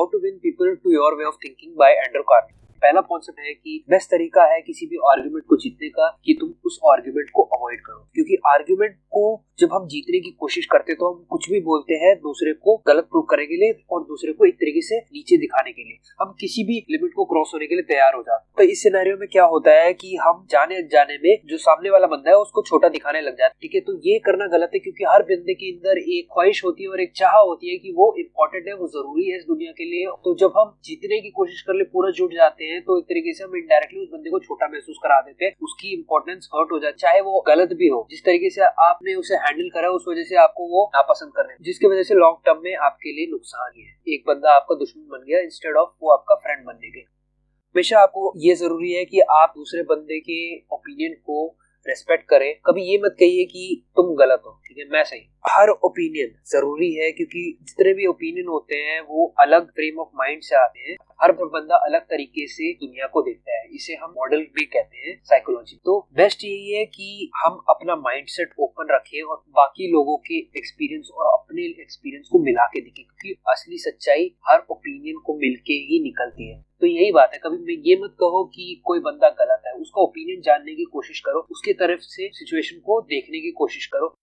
How to Win People to Your Way of Thinking by Andrew Carnegie. पहला concept है कि best तरीका है किसी भी आर्ग्यूमेंट को जीतने का कि तुम उस आर्ग्यूमेंट को अवॉइड करो। क्योंकि आर्ग्यूमेंट को जब हम जीतने की कोशिश करते तो हम कुछ भी बोलते हैं दूसरे को गलत प्रूव करने के लिए और दूसरे को एक तरीके से नीचे दिखाने के लिए। हम किसी भी लिमिट को क्रॉस होने के लिए तैयार हो जाते तो इस सिनेरियो में क्या होता है कि हम जाने जाने में जो सामने वाला बंदा है, उसको छोटा दिखाने लग जाता है। ठीक है तो ये करना गलत है क्योंकि हर बंदे के अंदर एक ख्वाहिश होती है और एक चाह होती है कि वो इम्पोर्टेंट है, वो ज़रूरी है इस दुनिया के लिए। तो जब हम जीतने की कोशिश कर ले, पूरा जुट जाते हैं तो एक तरीके से हम इनडायरेक्टली उस बंदे को छोटा महसूस करा देते हैं। उसकी इंपॉर्टेंस हर्ट हो जाए, चाहे वो गलत भी हो। जिस तरीके से आपने उसे हैंडल करा, उस वजह से आपको वो नापसंद कर रहे हैं। जिसकी वजह से लॉन्ग टर्म में आपके लिए नुकसान ही है। एक बंदा आपका दुश्मन बन गया इंस्टेड ऑफ़ वो आपका फ्रेंड बनने के हमेशा आपको ये ज़रूरी है कि आप दूसरे बंदे के ओपिनियन को रेस्पेक्ट करें, कभी ये मत कहिए कि तुम गलत हो, ठीक है? मैं सही हर ओपिनियन ज़रूरी है क्योंकि जितने भी ओपिनियन होते हैं, वो अलग फ्रेम ऑफ़ माइंड से आते हैं। हर बंदा अलग तरीके से दुनिया को देखता है, इसे हम मॉडल भी कहते हैं साइकोलॉजी तो बेस्ट यही है कि हम अपना माइंडसेट ओपन रखें और बाकी लोगों के एक्सपीरियंस और अपने एक्सपीरियंस को मिला के देखें, क्योंकि असली सच्चाई हर ओपिनियन को मिलके ही निकलती है। यही बात है। कभी ये मत कहो कि कोई बंदा गलत है। उसका ओपिनियन जानने की कोशिश करो। उसकी तरफ़ से सिचुएशन को देखने की कोशिश करो।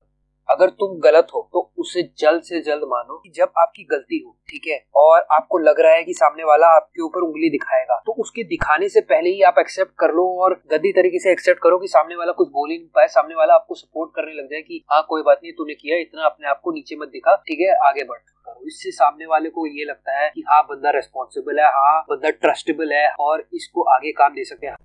अगर तुम गलत हो तो उसे जल्द से जल्द मानो कि जब आपकी गलती हो, ठीक है? और आपको लग रहा है कि सामने वाला आपके ऊपर उंगली दिखाएगा तो उसके दिखाने से पहले ही आप एक्सेप्ट कर लो और गद्दी तरीके से एक्सेप्ट करो कि सामने वाला कुछ बोल ही नहीं पाए सामने वाला आपको सपोर्ट करने लग जाए कि हाँ कोई बात नहीं, तूने किया, इतना अपने आप को नीचे मत दिखा, ठीक है? आगे बढ़। करो इससे सामने वाले को ये लगता है कि हाँ बंदा रेस्पॉन्सिबल है हाँ बंदा ट्रस्टेबल है और इसको आगे काम दे सकते हैं।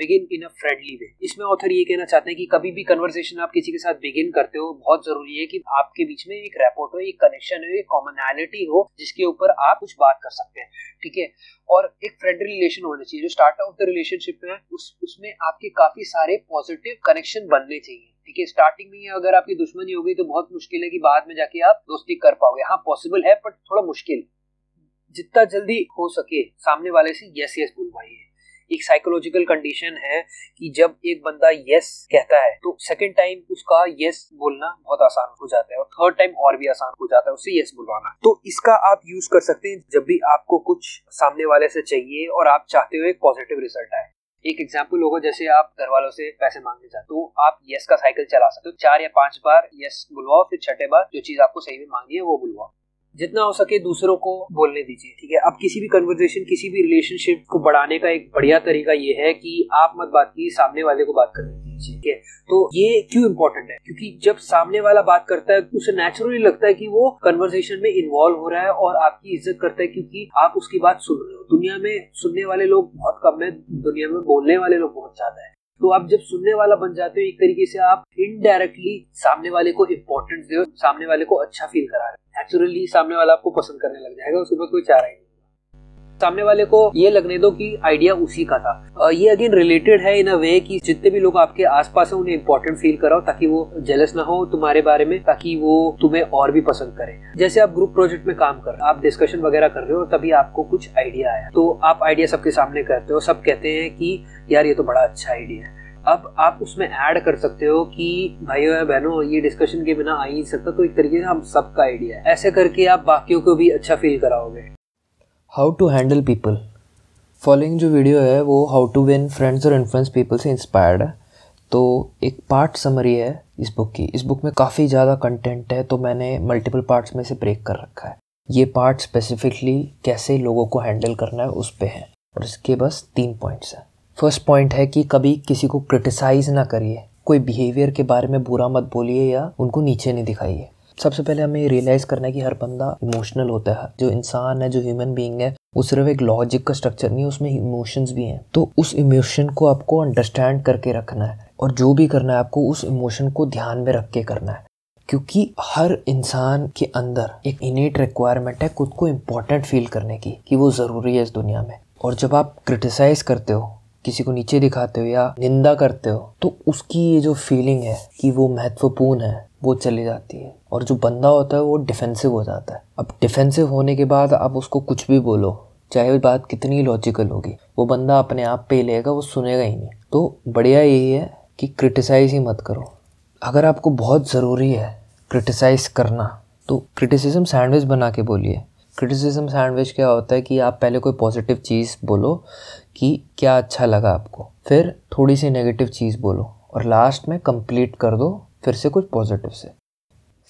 Begin in a friendly way इसमें ऑथर ये कहना चाहते हैं कि कभी भी कन्वर्सेशन आप किसी के साथ बिगिन करते हो, बहुत ज़रूरी है कि आपके बीच में एक रेपोर्ट हो, एक कनेक्शन हो, एक कॉमनैलिटी हो, जिसके ऊपर आप कुछ बात कर सकते हैं, ठीक है? और एक फ्रेंडली रिलेशन होना चाहिए। जो स्टार्ट ऑफ़ द रिलेशनशिप है, उस, उसमें आपके काफ़ी सारे पॉजिटिव कनेक्शन बनने चाहिए। ठीक है स्टार्टिंग में अगर आपकी दुश्मनी हो गई तो बहुत मुश्किल है कि बाद में जाके आप दोस्ती कर पाओगे। हाँ पॉसिबल है बट थोड़ा मुश्किल। जितना जल्दी हो सके, सामने वाले से यस यस बुलवाइए। एक साइकोलॉजिकल कंडीशन है कि जब एक बंदा यस कहता है तो सेकंड टाइम उसका यस बोलना बहुत आसान हो जाता है और थर्ड टाइम और भी आसान हो जाता है उससे यस बुलवाना। तो इसका आप यूज़ कर सकते हैं, जब भी आपको कुछ सामने वाले से चाहिए और आप चाहते हो एक पॉजिटिव रिज़ल्ट आए। एक एग्ज़ाम्पल होगा, जैसे आप घर वालों से पैसे मांगने जाते हो, आप यस का साइकिल चला सकते हो। चार या पाँच बार यस बुलवाओ, फिर छठे बार जो चीज़ आपको सही में मांगी है, वो बुलवाओ। जितना हो सके दूसरों को बोलने दीजिए, ठीक है? अब किसी भी कन्वर्जेशन किसी भी रिलेशनशिप को बढ़ाने का एक बढ़िया तरीका ये है कि आप मत बात की, सामने वाले को बात करने दीजिए ठीक है। तो ये क्यों इम्पोर्टेंट है? क्योंकि जब सामने वाला बात करता है, उसे नेचुरली लगता है कि वो कन्वर्सेशन में इन्वॉल्व हो रहा है और आपकी इज़्ज़त करता है क्योंकि आप उसकी बात सुन रहे हो। दुनिया में सुनने वाले लोग बहुत कम है, दुनिया में बोलने वाले लोग बहुत ज़्यादा है। तो आप जब सुनने वाला बन जाते हो, एक तरीके से आप इनडायरेक्टली सामने वाले को इम्पोर्टेंस दे सामने वाले को अच्छा फील करा रहे नेचुरली सामने वाला आपको पसंद करने लग जाएगा, उसके बाद कोई चाह रहा ही नहीं। सामने वाले को ये लगने दो कि आइडिया उसी का था। ये अगेन रिलेटेड है इन अ वे कि जितने भी लोग आपके आसपास हैं, उन्हें इंपॉर्टेंट फील कराओ ताकि वो जेलस ना हो तुम्हारे बारे में, ताकि वो तुम्हें और भी पसंद करे। जैसे आप ग्रुप प्रोजेक्ट में काम कर रहे हो आप डिस्कशन वगैरह कर रहे हो, तभी आपको कुछ आइडिया आया। तो आप आइडिया सबके सामने करते हो, सब कहते हैं कि, यार, ये तो बड़ा अच्छा आइडिया है। अब आप उसमें ऐड कर सकते हो कि, भाइयों या बहनों, ये डिस्कशन के बिना आ ही नहीं सकता। तो एक तरीके से हम सबका आइडिया है। ऐसे करके आप बाकियों को भी अच्छा फील कराओगे। How to handle people following जो वीडियो है, वो हाउ टू विन फ्रेंड्स और इन्फ्लुएंस पीपल से इंस्पायर्ड है। तो एक पार्ट समरी है इस बुक की। इस बुक में काफ़ी ज़्यादा कंटेंट है तो मैंने मल्टीपल पार्ट्स में से ब्रेक कर रखा है। ये पार्ट स्पेसिफिकली कैसे लोगों को हैंडल करना है, उस पर है। और इसके बस तीन पॉइंट्स हैं। फ़र्स्ट पॉइंट है कि कभी किसी को क्रिटिसाइज ना करिए। कोई बिहेवियर के बारे में बुरा मत बोलिए या उनको नीचे नहीं दिखाइए। सबसे पहले हमें ये रियलाइज़ करना है कि हर बंदा इमोशनल होता है। जो इंसान है, जो ह्यूमन बीइंग है, वो सिर्फ़ एक लॉजिक का स्ट्रक्चर नहीं है उसमें इमोशंस भी हैं। तो उस इमोशन को आपको अंडरस्टैंड करके रखना है और जो भी करना है आपको उस इमोशन को ध्यान में रख के करना है। क्योंकि हर इंसान के अंदर एक इनेट रिक्वायरमेंट है खुद को इम्पोर्टेंट फील करने की, कि वो ज़रूरी है इस दुनिया में। और जब आप क्रिटिसाइज करते हो, किसी को नीचे दिखाते हो या निंदा करते हो तो उसकी ये जो फीलिंग है कि वो महत्वपूर्ण है वो चली जाती है। और जो बंदा होता है, वो डिफेंसिव हो जाता है। अब डिफेंसिव होने के बाद आप उसको कुछ भी बोलो, चाहे वो बात कितनी लॉजिकल होगी, वो बंदा अपने आप पे ही लेगा, वो सुनेगा ही नहीं। तो बढ़िया यही है कि क्रिटिसाइज ही मत करो। अगर आपको बहुत ज़रूरी है क्रिटिसाइज करना तो क्रिटिसिज्म सैंडविच बना के बोलिए। क्रिटिसिज्म सैंडविच क्या होता है कि आप पहले कोई पॉजिटिव चीज़ बोलो कि क्या अच्छा लगा आपको, फिर थोड़ी सी नेगेटिव चीज़ बोलो, और लास्ट में कंप्लीट कर दो फिर से कुछ पॉजिटिव से।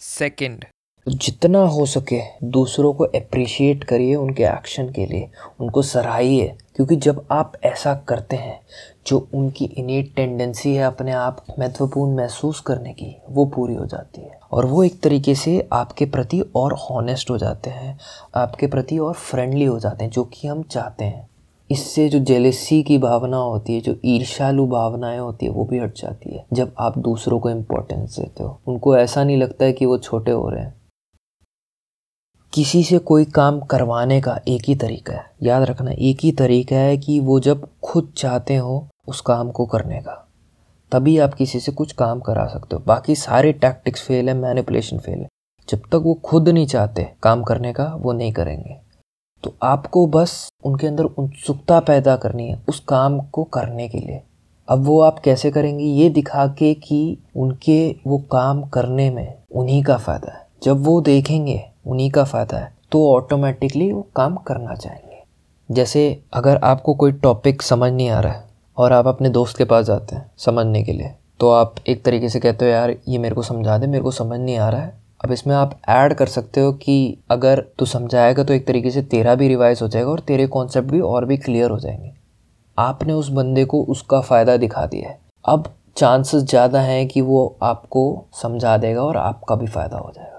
सेकंड जितना हो सके दूसरों को अप्रिशिएट करिए उनके एक्शन के लिए उनको सराहिए क्योंकि जब आप ऐसा करते हैं जो उनकी इनेट टेंडेंसी है अपने आप महत्वपूर्ण महसूस करने की वो पूरी हो जाती है। और वो एक तरीके से आपके प्रति और हॉनेस्ट हो जाते हैं आपके प्रति और फ्रेंडली हो जाते हैं जो कि हम चाहते हैं। इससे जो जेलेसी की भावना होती है, जो ईर्षालु भावनाएँ होती है, वो भी हट जाती है, जब आप दूसरों को इम्पोर्टेंस देते हो। उनको ऐसा नहीं लगता है कि वो छोटे हो रहे हैं। किसी से कोई काम करवाने का एक ही तरीका है। याद रखना, एक ही तरीका है कि वो जब खुद चाहते हो, उस काम को करने का। तभी आप किसी से कुछ काम करा सकते हो। बाकी सारे टैक्टिक्स फेल है मैनिपुलेशन फेल है। जब तक वो खुद नहीं चाहते काम करने का, वो नहीं करेंगे। तो आपको बस उनके अंदर उत्सुकता पैदा करनी है उस काम को करने के लिए। अब वो आप कैसे करेंगे? ये दिखा के कि उनके वो काम करने में उन्हीं का फ़ायदा है। जब वो देखेंगे, उन्हीं का फ़ायदा है तो ऑटोमेटिकली वो काम करना चाहेंगे। जैसे अगर आपको कोई टॉपिक समझ नहीं आ रहा है और आप अपने दोस्त के पास जाते हैं समझने के लिए तो आप एक तरीके से कहते हो, यार, ये मेरे को समझा दे, मेरे को समझ नहीं आ रहा है। अब इसमें आप ऐड कर सकते हो कि अगर तू समझाएगा तो एक तरीके से तेरा भी रिवाइज हो जाएगा और तेरे कॉन्सेप्ट भी और भी क्लियर हो जाएँगे। आपने उस बंदे को उसका फ़ायदा दिखा दिया है। अब चांसेस ज़्यादा हैं कि वो आपको समझा देगा और आपका भी फ़ायदा हो जाएगा।